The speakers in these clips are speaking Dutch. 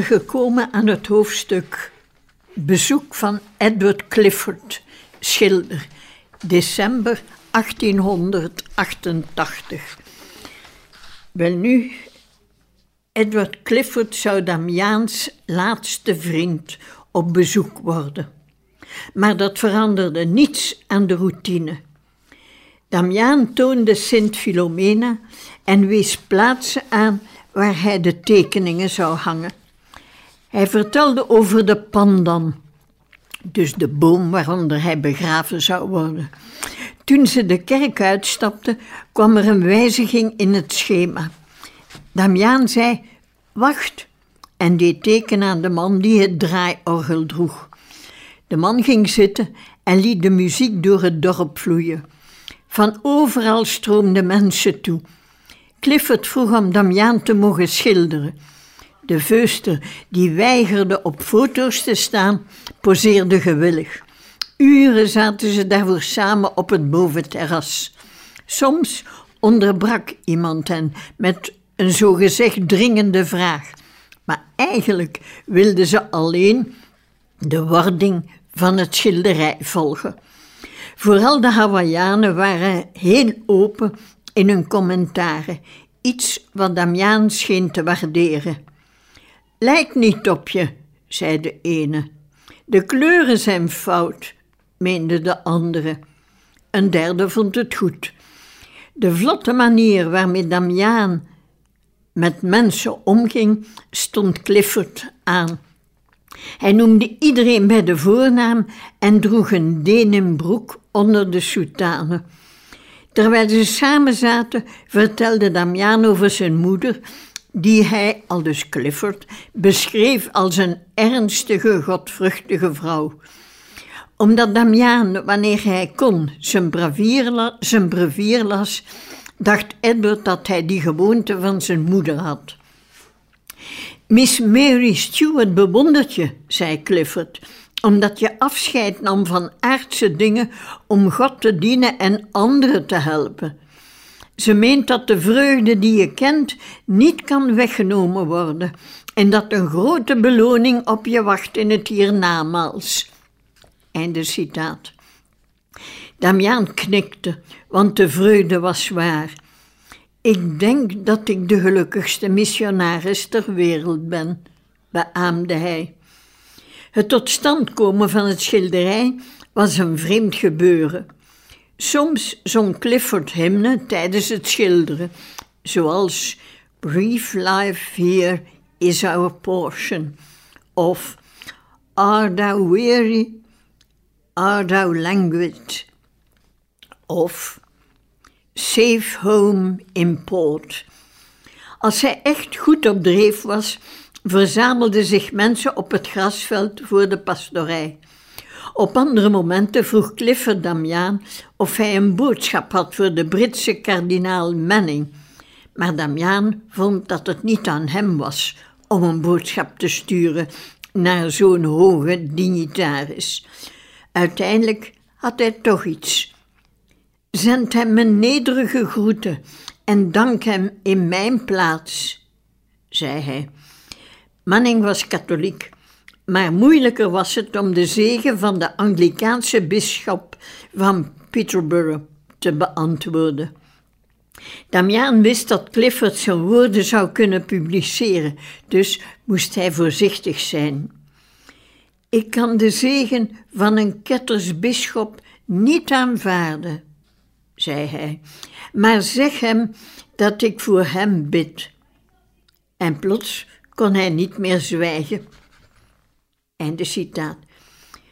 Gekomen aan het hoofdstuk Bezoek van Edward Clifford, schilder, december 1888. Welnu, Edward Clifford zou Damiaans laatste vriend op bezoek worden. Maar dat veranderde niets aan de routine. Damiaan toonde Sint Philomena en wees plaatsen aan waar hij de tekeningen zou hangen. Hij vertelde over de pandan, dus de boom waaronder hij begraven zou worden. Toen ze de kerk uitstapten, kwam er een wijziging in het schema. Damiaan zei: Wacht, en deed teken aan de man die het draaiorgel droeg. De man ging zitten en liet de muziek door het dorp vloeien. Van overal stroomden mensen toe. Clifford vroeg om Damiaan te mogen schilderen. De veuster, die weigerde op foto's te staan, poseerde gewillig. Uren zaten ze daarvoor samen op het boventerras. Soms onderbrak iemand hen met een zogezegd dringende vraag. Maar eigenlijk wilden ze alleen de wording van het schilderij volgen. Vooral de Hawaiianen waren heel open in hun commentaren, iets wat Damiaan scheen te waarderen. Lijkt niet op je, zei de ene. De kleuren zijn fout, meende de andere. Een derde vond het goed. De vlotte manier waarmee Damiaan met mensen omging, stond Clifford aan. Hij noemde iedereen bij de voornaam en droeg een denimbroek onder de soutane. Terwijl ze samen zaten, vertelde Damian over zijn moeder, die hij, aldus Clifford, beschreef als een ernstige, godvruchtige vrouw. Omdat Damian, wanneer hij kon, zijn brevier, zijn las, dacht Edward dat hij die gewoonte van zijn moeder had. Miss Mary Stuart bewondert je, zei Clifford omdat je afscheid nam van aardse dingen om God te dienen en anderen te helpen. Ze meent dat de vreugde die je kent niet kan weggenomen worden en dat een grote beloning op je wacht in het hiernamaals. Einde citaat. Damiaan knikte, want de vreugde was waar. Ik denk dat ik de gelukkigste missionaris ter wereld ben, beaamde hij. Het tot stand komen van het schilderij was een vreemd gebeuren. Soms zong Clifford hymnen tijdens het schilderen, zoals Brief life here is our portion, of Are thou weary, are thou languid, of Safe home in port. Als hij echt goed op dreef was, verzamelden zich mensen op het grasveld voor de pastorij. Op andere momenten vroeg Clifford Damiaan of hij een boodschap had voor de Britse kardinaal Manning. Maar Damiaan vond dat het niet aan hem was om een boodschap te sturen naar zo'n hoge dignitaris. Uiteindelijk had hij toch iets. Zend hem mijn nederige groeten en dank hem in mijn plaats, zei hij. Manning was katholiek, maar moeilijker was het om de zegen van de Anglikaanse bisschop van Peterborough te beantwoorden. Damiaan wist dat Clifford zijn woorden zou kunnen publiceren, dus moest hij voorzichtig zijn. Ik kan de zegen van een kettersbisschop niet aanvaarden, zei hij, maar zeg hem dat ik voor hem bid. En plots kon hij niet meer zwijgen. Einde citaat.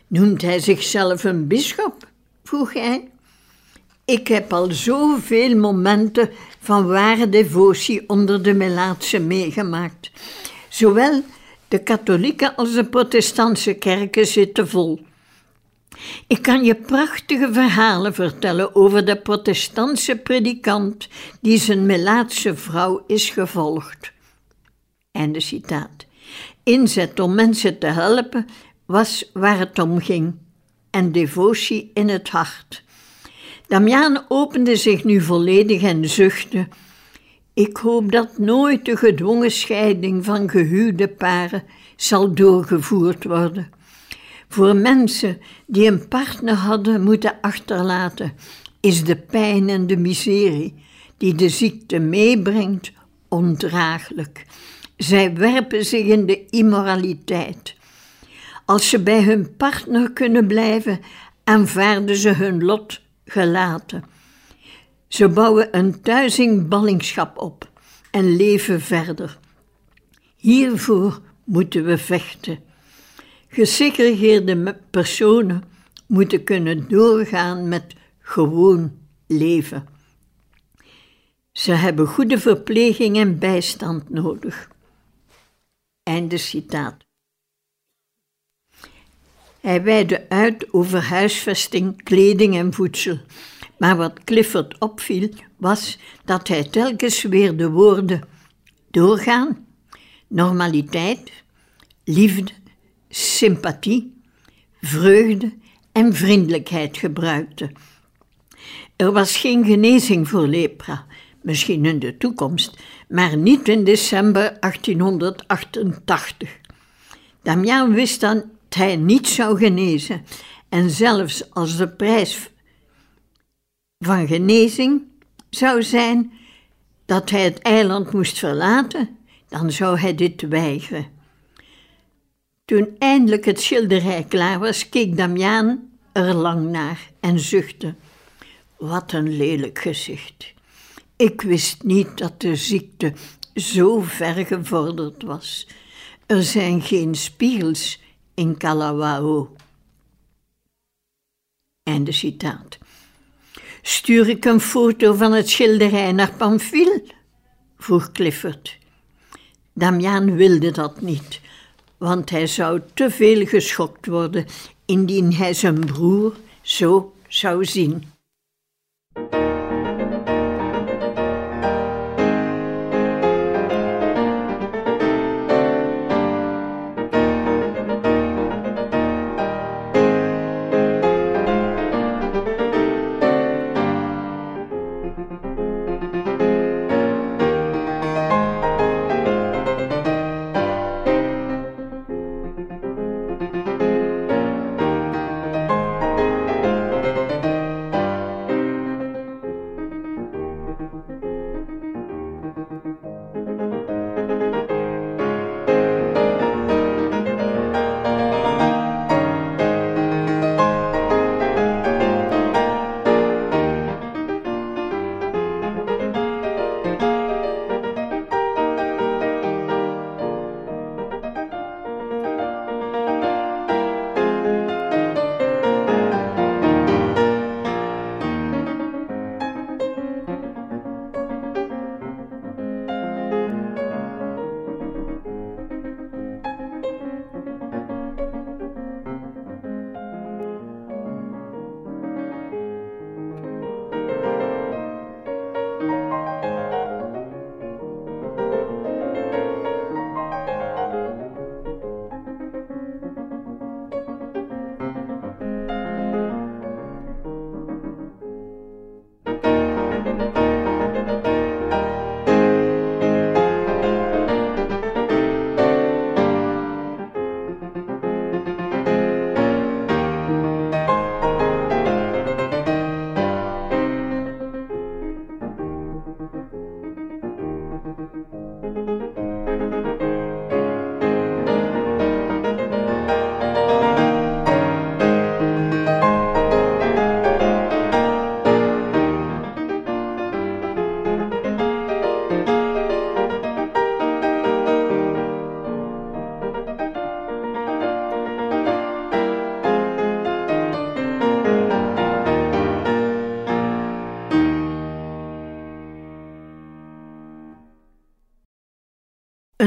Noemt hij zichzelf een bisschop? vroeg hij. Ik heb al zoveel momenten van ware devotie onder de Melaatse meegemaakt. Zowel de katholieke als de protestantse kerken zitten vol. Ik kan je prachtige verhalen vertellen over de protestantse predikant die zijn Melaatse vrouw is gevolgd. Einde citaat. Inzet om mensen te helpen was waar het om ging en devotie in het hart. Damiaan opende zich nu volledig en zuchtte. Ik hoop dat nooit de gedwongen scheiding van gehuwde paren zal doorgevoerd worden. Voor mensen die een partner hadden moeten achterlaten, is de pijn en de miserie die de ziekte meebrengt ondraaglijk. Zij werpen zich in de immoraliteit. Als ze bij hun partner kunnen blijven, aanvaarden ze hun lot gelaten. Ze bouwen een thuizing ballingschap op en leven verder. Hiervoor moeten we vechten. Gesegregeerde personen moeten kunnen doorgaan met gewoon leven. Ze hebben goede verpleging en bijstand nodig. Hij weidde uit over huisvesting, kleding en voedsel. Maar wat Clifford opviel, was dat hij telkens weer de woorden doorgaan, normaliteit, liefde, sympathie, vreugde en vriendelijkheid gebruikte. Er was geen genezing voor lepra, misschien in de toekomst, maar niet in december 1888. Damian wist dan dat hij niet zou genezen en zelfs als de prijs van genezing zou zijn dat hij het eiland moest verlaten, dan zou hij dit weigeren. Toen eindelijk het schilderij klaar was, keek Damiaan er lang naar en zuchtte. Wat een lelijk gezicht. Ik wist niet dat de ziekte zo ver gevorderd was. Er zijn geen spiegels in Kalawao. Einde citaat. Stuur ik een foto van het schilderij naar Pamphile? vroeg Clifford. Damian wilde dat niet, want hij zou te veel geschokt worden indien hij zijn broer zo zou zien.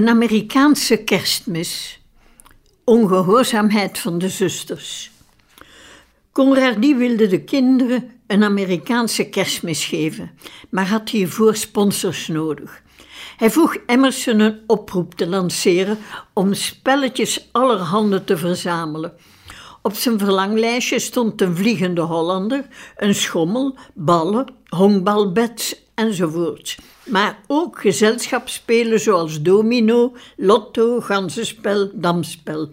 Een Amerikaanse kerstmis. Ongehoorzaamheid van de zusters. Conradi wilde de kinderen een Amerikaanse kerstmis geven, maar had hiervoor sponsors nodig. Hij vroeg Emerson een oproep te lanceren om spelletjes allerhande te verzamelen. Op zijn verlanglijstje stond een vliegende Hollander, een schommel, ballen, honkbalbeds enzovoort. Maar ook gezelschapsspelen zoals domino, lotto, ganzenspel, damspel.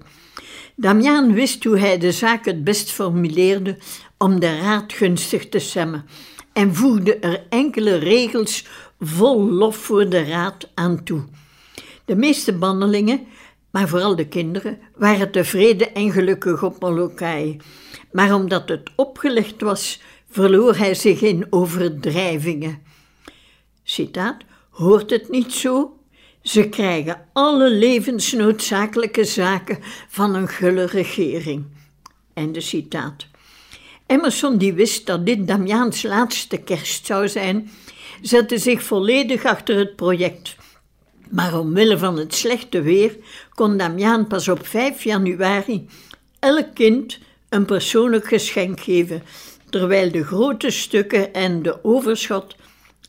Damiaan wist hoe hij de zaak het best formuleerde om de raad gunstig te stemmen en voegde er enkele regels vol lof voor de raad aan toe. De meeste bannelingen, maar vooral de kinderen, waren tevreden en gelukkig op Molokai. Maar omdat het opgelegd was, verloor hij zich in overdrijvingen. Citaat, hoort het niet zo? Ze krijgen alle levensnoodzakelijke zaken van een gulle regering. Einde citaat. Emerson, die wist dat dit Damiaans laatste kerst zou zijn, zette zich volledig achter het project. Maar omwille van het slechte weer kon Damiaan pas op 5 januari elk kind een persoonlijk geschenk geven, terwijl de grote stukken en de overschot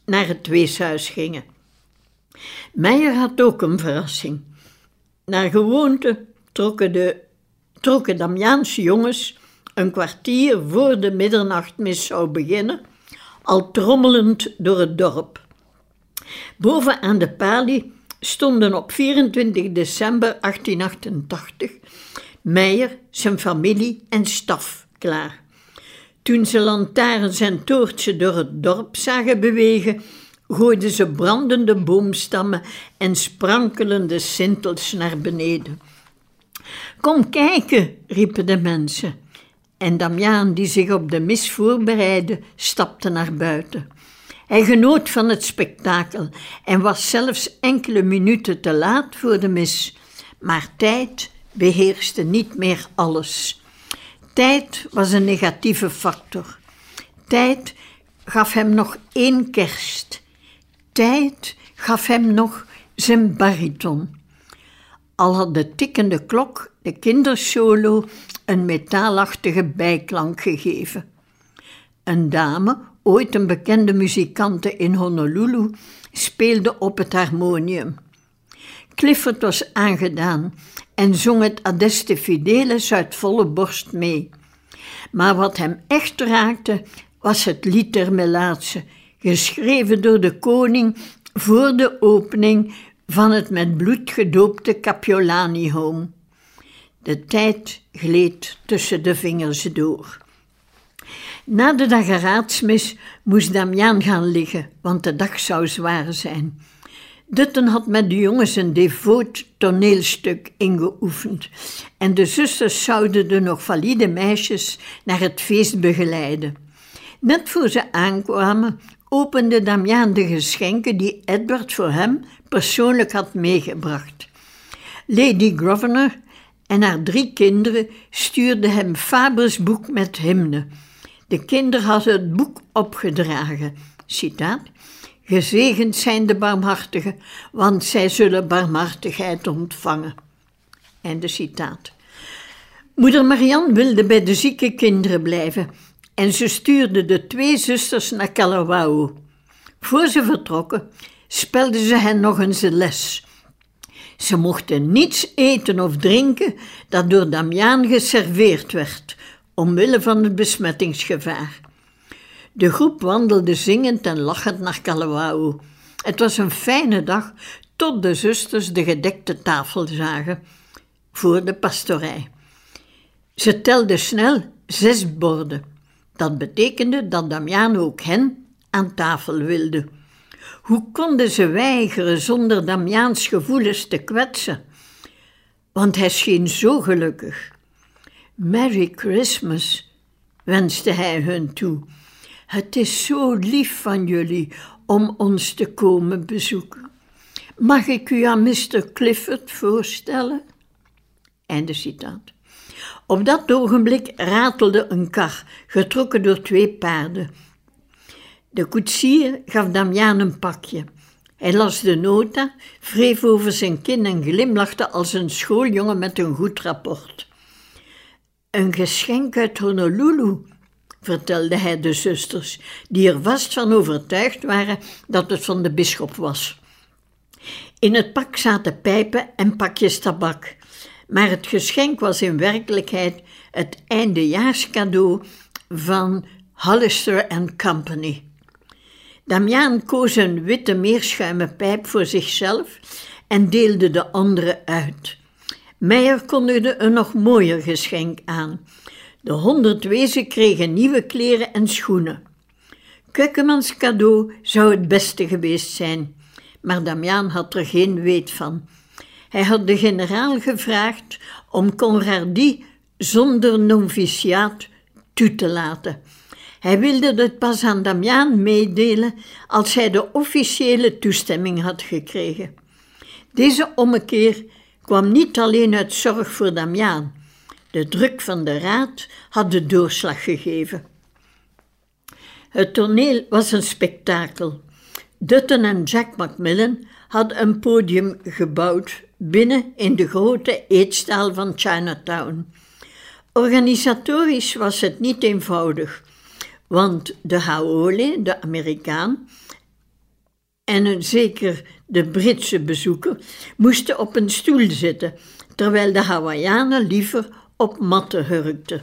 naar het weeshuis gingen. Meijer had ook een verrassing. Naar gewoonte trokken de trokken Damiaanse jongens een kwartier voor de middernachtmis zou beginnen, al trommelend door het dorp. Boven aan de palie stonden op 24 december 1888 Meijer, zijn familie en staf klaar. Toen ze lantaarns en toortsen door het dorp zagen bewegen, gooiden ze brandende boomstammen en sprankelende sintels naar beneden. Kom kijken, riepen de mensen. En Damiaan, die zich op de mis voorbereidde, stapte naar buiten. Hij genoot van het spektakel en was zelfs enkele minuten te laat voor de mis. Maar tijd beheerste niet meer alles. Tijd was een negatieve factor. Tijd gaf hem nog één kerst. Tijd gaf hem nog zijn bariton. Al had de tikkende klok de kindersolo een metaalachtige bijklank gegeven. Een dame, ooit een bekende muzikante in Honolulu, speelde op het harmonium. Clifford was aangedaan en zong het Adeste Fideles uit volle borst mee. Maar wat hem echt raakte, was het lied der Melaatse, geschreven door de koning voor de opening van het met bloed gedoopte Capiolani Home. De tijd gleed tussen de vingers door. Na de dageraadsmis moest Damiaan gaan liggen, want de dag zou zwaar zijn. Dutten had met de jongens een devoot toneelstuk ingeoefend en de zusters zouden de nog valide meisjes naar het feest begeleiden. Net voor ze aankwamen, opende Damiaan de geschenken die Edward voor hem persoonlijk had meegebracht. Lady Governor en haar drie kinderen stuurden hem Fabers boek met hymne. De kinderen hadden het boek opgedragen. Citaat. Gezegend zijn de barmhartigen, want zij zullen barmhartigheid ontvangen. Einde citaat. Moeder Marianne wilde bij de zieke kinderen blijven en ze stuurde de twee zusters naar Kalawao. Voor ze vertrokken, spelde ze hen nog eens een les. Ze mochten niets eten of drinken dat door Damiaan geserveerd werd, omwille van het besmettingsgevaar. De groep wandelde zingend en lachend naar Kalawao. Het was een fijne dag tot de zusters de gedekte tafel zagen voor de pastorij. Ze telden snel zes borden. Dat betekende dat Damiaan ook hen aan tafel wilde. Hoe konden ze weigeren zonder Damiaans gevoelens te kwetsen? Want hij scheen zo gelukkig. Merry Christmas, wenste hij hun toe. Het is zo lief van jullie om ons te komen bezoeken. Mag ik u aan Mr. Clifford voorstellen? Einde citaat. Op dat ogenblik ratelde een kar, getrokken door twee paarden. De koetsier gaf Damiaan een pakje. Hij las de nota, wreef over zijn kin en glimlachte als een schooljongen met een goed rapport. Een geschenk uit Honolulu, vertelde hij de zusters, die er vast van overtuigd waren dat het van de bisschop was. In het pak zaten pijpen en pakjes tabak, maar het geschenk was in werkelijkheid het eindejaarscadeau van Hollister Company. Damiaan koos een witte meerschuimen pijp voor zichzelf en deelde de andere uit. Meijer kondigde een nog mooier geschenk aan. De honderd wezen kregen nieuwe kleren en schoenen. Kukkemans cadeau zou het beste geweest zijn, maar Damiaan had er geen weet van. Hij had de generaal gevraagd om Conradie zonder noviciaat toe te laten. Hij wilde het pas aan Damiaan meedelen als hij de officiële toestemming had gekregen. Deze ommekeer kwam niet alleen uit zorg voor Damiaan. De druk van de raad had de doorslag gegeven. Het toneel was een spektakel. Dutton en Jack Macmillan hadden een podium gebouwd binnen in de grote eetstaal van Chinatown. Organisatorisch was het niet eenvoudig, want de Haole, de Amerikaan, en een zeker de Britse bezoeker moesten op een stoel zitten, terwijl de Hawaiianen liever op matten hurkten.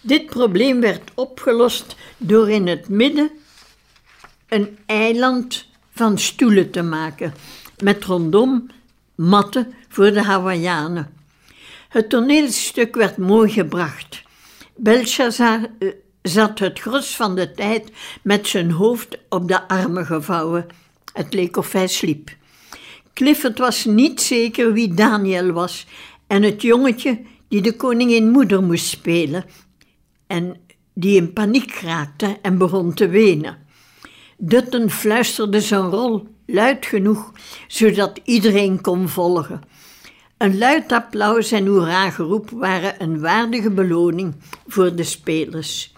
Dit probleem werd opgelost door in het midden een eiland van stoelen te maken, met rondom matten voor de Hawaiianen. Het toneelstuk werd mooi gebracht. Belshazzar eh, zat het gros van de tijd met zijn hoofd op de armen gevouwen. Het leek of hij sliep. Clifford was niet zeker wie Daniel was en het jongetje die de koningin moeder moest spelen en die in paniek raakte en begon te wenen. Dutton fluisterde zijn rol luid genoeg, zodat iedereen kon volgen. Een luid applaus en hoera-geroep waren een waardige beloning voor de spelers.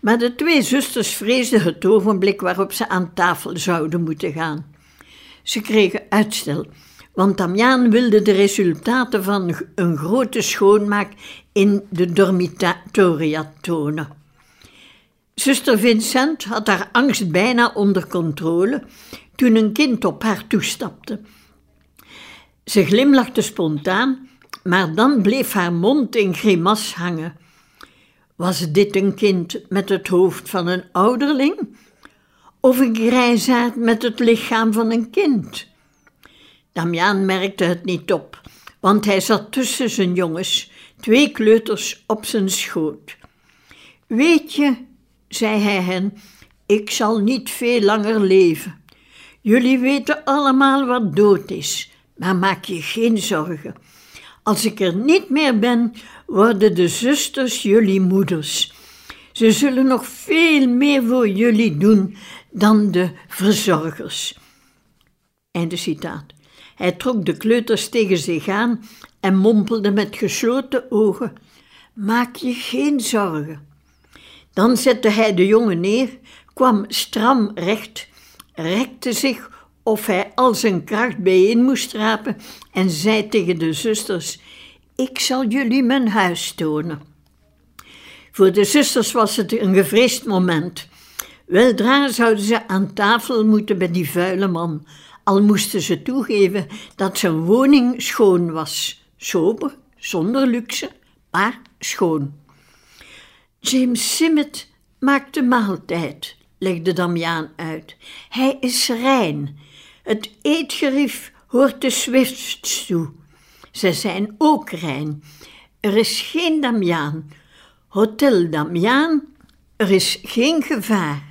Maar de twee zusters vreesden het ogenblik waarop ze aan tafel zouden moeten gaan. Ze kregen uitstel, want Damiaan wilde de resultaten van een grote schoonmaak in de dormitoria tonen. Zuster Vincent had haar angst bijna onder controle toen een kind op haar toestapte. Ze glimlachte spontaan, maar dan bleef haar mond in grimas hangen. Was dit een kind met het hoofd van een ouderling? Of een grijsaard met het lichaam van een kind? Damiaan merkte het niet op, want hij zat tussen zijn jongens, twee kleuters op zijn schoot. Weet je, zei hij hen, ik zal niet veel langer leven. Jullie weten allemaal wat dood is, maar maak je geen zorgen. Als ik er niet meer ben, worden de zusters jullie moeders. Ze zullen nog veel meer voor jullie doen dan de verzorgers. Einde citaat. Hij trok de kleuters tegen zich aan en mompelde met gesloten ogen: Maak je geen zorgen. Dan zette hij de jongen neer, kwam stram recht, rekte zich of hij al zijn kracht bijeen moest rapen en zei tegen de zusters: Ik zal jullie mijn huis tonen. Voor de zusters was het een gevreesd moment. Weldra zouden ze aan tafel moeten bij die vuile man, al moesten ze toegeven dat zijn woning schoon was, sober, zonder luxe, maar schoon. James Simmet maakt de maaltijd, legde Damiaan uit. Hij is rein. Het eetgerief hoort de Swifts toe. Ze zijn ook rein. Er is geen Damiaan. Hotel Damiaan, er is geen gevaar.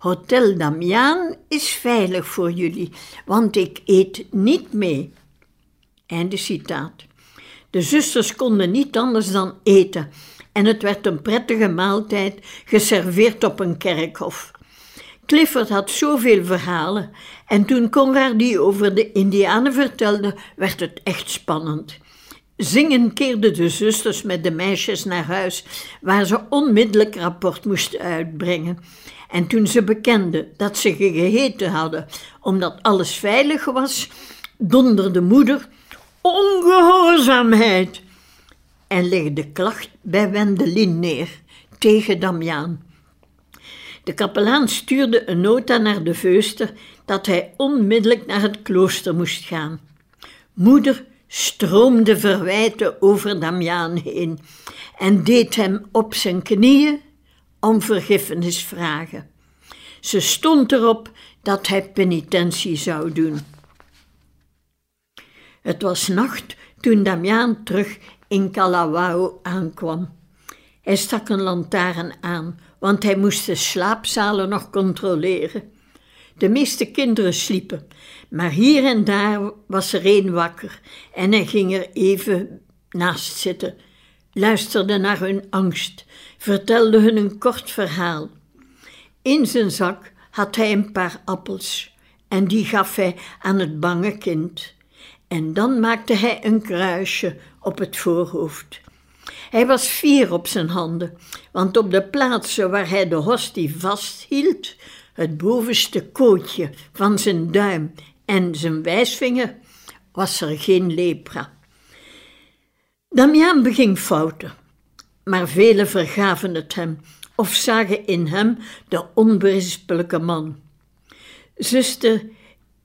Hotel Damiaan is veilig voor jullie, want ik eet niet mee. Einde citaat. De zusters konden niet anders dan eten en het werd een prettige maaltijd geserveerd op een kerkhof. Clifford had zoveel verhalen en toen Conrad die over de Indianen vertelde, werd het echt spannend. Zingen keerden de zusters met de meisjes naar huis, waar ze onmiddellijk rapport moesten uitbrengen. En toen ze bekenden dat ze gegeten hadden omdat alles veilig was, donderde moeder: Ongehoorzaamheid! En legde klacht bij Wendelin neer tegen Damiaan. De kapelaan stuurde een nota naar de veuster dat hij onmiddellijk naar het klooster moest gaan. Moeder stroomde verwijten over Damiaan heen en deed hem op zijn knieën om vergiffenis vragen. Ze stond erop dat hij penitentie zou doen. Het was nacht toen Damiaan terug in Kalawao aankwam. Hij stak een lantaarn aan, want hij moest de slaapzalen nog controleren. De meeste kinderen sliepen, maar hier en daar was er een wakker en hij ging er even naast zitten, luisterde naar hun angst, vertelde hun een kort verhaal. In zijn zak had hij een paar appels en die gaf hij aan het bange kind. En dan maakte hij een kruisje op het voorhoofd. Hij was fier op zijn handen, want op de plaatsen waar hij de hostie vasthield, het bovenste kootje van zijn duim en zijn wijsvinger, was er geen lepra. Damiaan beging fouten, maar velen vergaven het hem of zagen in hem de onberispelijke man. Zuster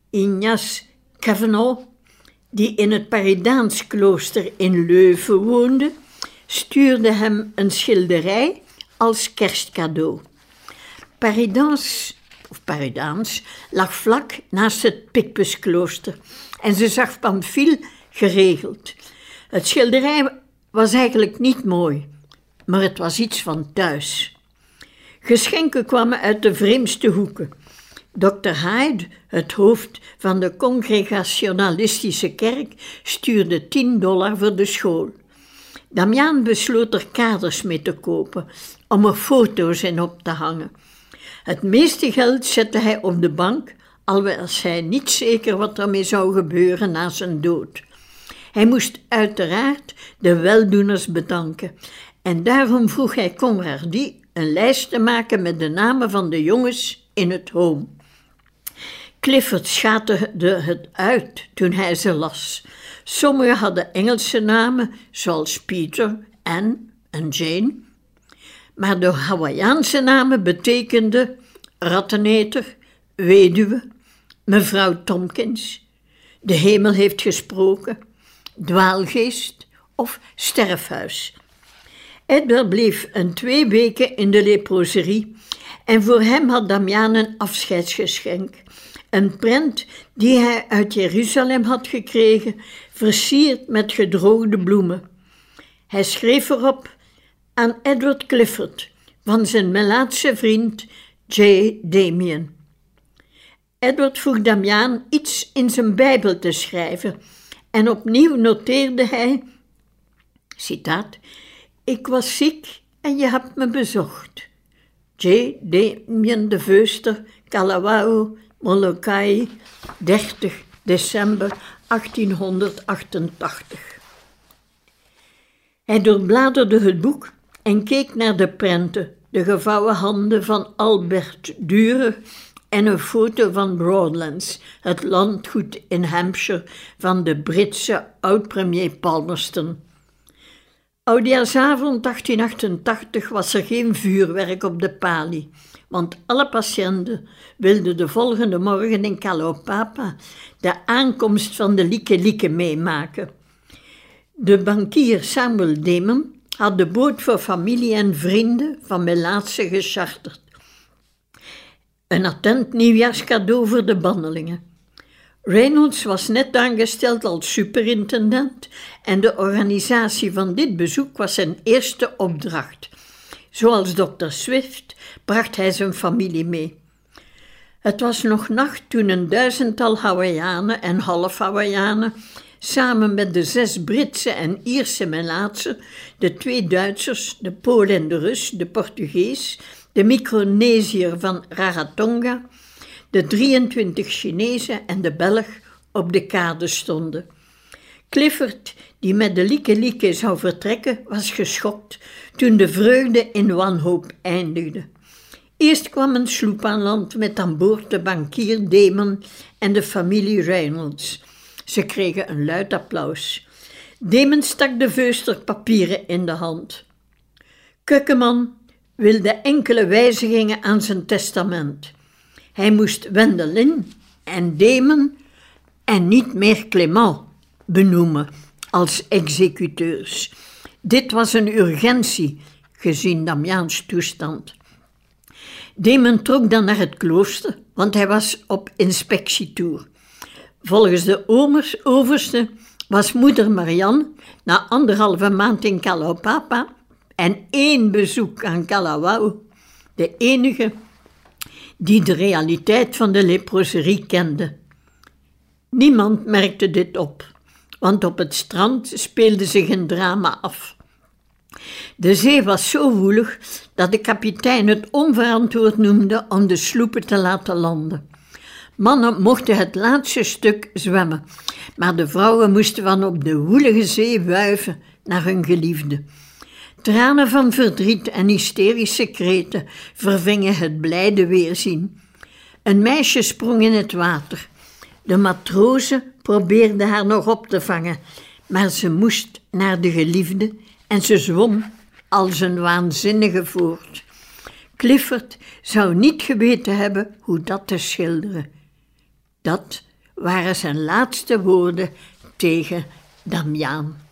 Ignace Cavanaugh, die in het Paridaans-klooster in Leuven woonde, stuurde hem een schilderij als kerstcadeau. Paridans, of Paridaans, lag vlak naast het Picpusklooster en ze zag Pamphile geregeld. Het schilderij was eigenlijk niet mooi, maar het was iets van thuis. Geschenken kwamen uit de vreemdste hoeken. Dr. Hyde, het hoofd van de Congregationalistische kerk, stuurde 10 dollar voor de school. Damiaan besloot er kaders mee te kopen om er foto's in op te hangen. Het meeste geld zette hij op de bank, al was hij niet zeker wat ermee zou gebeuren na zijn dood. Hij moest uiteraard de weldoeners bedanken en daarom vroeg hij Conradi een lijst te maken met de namen van de jongens in het home. Clifford schaterde het uit toen hij ze las. Sommigen hadden Engelse namen, zoals Peter, Anne en Jane. Maar de Hawaïaanse namen betekenden ratteneter, weduwe, mevrouw Tompkins, de hemel heeft gesproken, dwaalgeest of sterfhuis. Edward bleef een twee weken in de leproserie en voor hem had Damian een afscheidsgeschenk. Een prent die hij uit Jeruzalem had gekregen, versierd met gedroogde bloemen. Hij schreef erop aan Edward Clifford van zijn Melaatse vriend J. Damien. Edward vroeg Damiaan iets in zijn Bijbel te schrijven en opnieuw noteerde hij, citaat, ik was ziek en je hebt me bezocht. J. Damien de Veuster, Kalawao, Molokai, 30 december 1888. Hij doorbladerde het boek en keek naar de prenten, de gevouwen handen van Albert Dürer en een foto van Broadlands, het landgoed in Hampshire van de Britse oud-premier Palmerston. Oudjaarsavond 1888 was er geen vuurwerk op de palie, want alle patiënten wilden de volgende morgen in Kalopapa de aankomst van de Lieke Lieke meemaken. De bankier Samuel Damon had de boot voor familie en vrienden van Melaatse gecharterd. Een attent nieuwjaarscadeau voor de bandelingen. Reynolds was net aangesteld als superintendent en de organisatie van dit bezoek was zijn eerste opdracht. Zoals dokter Swift bracht hij zijn familie mee. Het was nog nacht toen een duizendtal Hawaïanen en half-Hawaïanen samen met de zes Britse en Ierse Melaatse, de twee Duitsers, de Pool en de Rus, de Portugees, de Micronesiër van Rarotonga de 23 Chinezen en de Belg op de kade stonden. Clifford, die met de lieke lieke zou vertrekken, was geschokt toen de vreugde in wanhoop eindigde. Eerst kwam een sloep aan land met aan boord de bankier Damon en de familie Reynolds. Ze kregen een luid applaus. Damon stak de veuster papieren in de hand. Kukkeman wilde enkele wijzigingen aan zijn testament. Hij moest Wendelin en Damon en niet meer Clement benoemen als executeurs. Dit was een urgentie, gezien Damiaans toestand. Damon trok dan naar het klooster, want hij was op inspectietour. Volgens de overste was moeder Marianne na anderhalve maand in Kalaupapa en één bezoek aan Kalawau de enige die de realiteit van de leproserie kende. Niemand merkte dit op, want op het strand speelde zich een drama af. De zee was zo woelig dat de kapitein het onverantwoord noemde om de sloepen te laten landen. Mannen mochten het laatste stuk zwemmen, maar de vrouwen moesten van op de woelige zee wuiven naar hun geliefde. Tranen van verdriet en hysterische kreten vervingen het blijde weerzien. Een meisje sprong in het water. De matrozen probeerden haar nog op te vangen, maar ze moest naar de geliefde en ze zwom als een waanzinnige voort. Clifford zou niet geweten hebben hoe dat te schilderen. Dat waren zijn laatste woorden tegen Damiaan.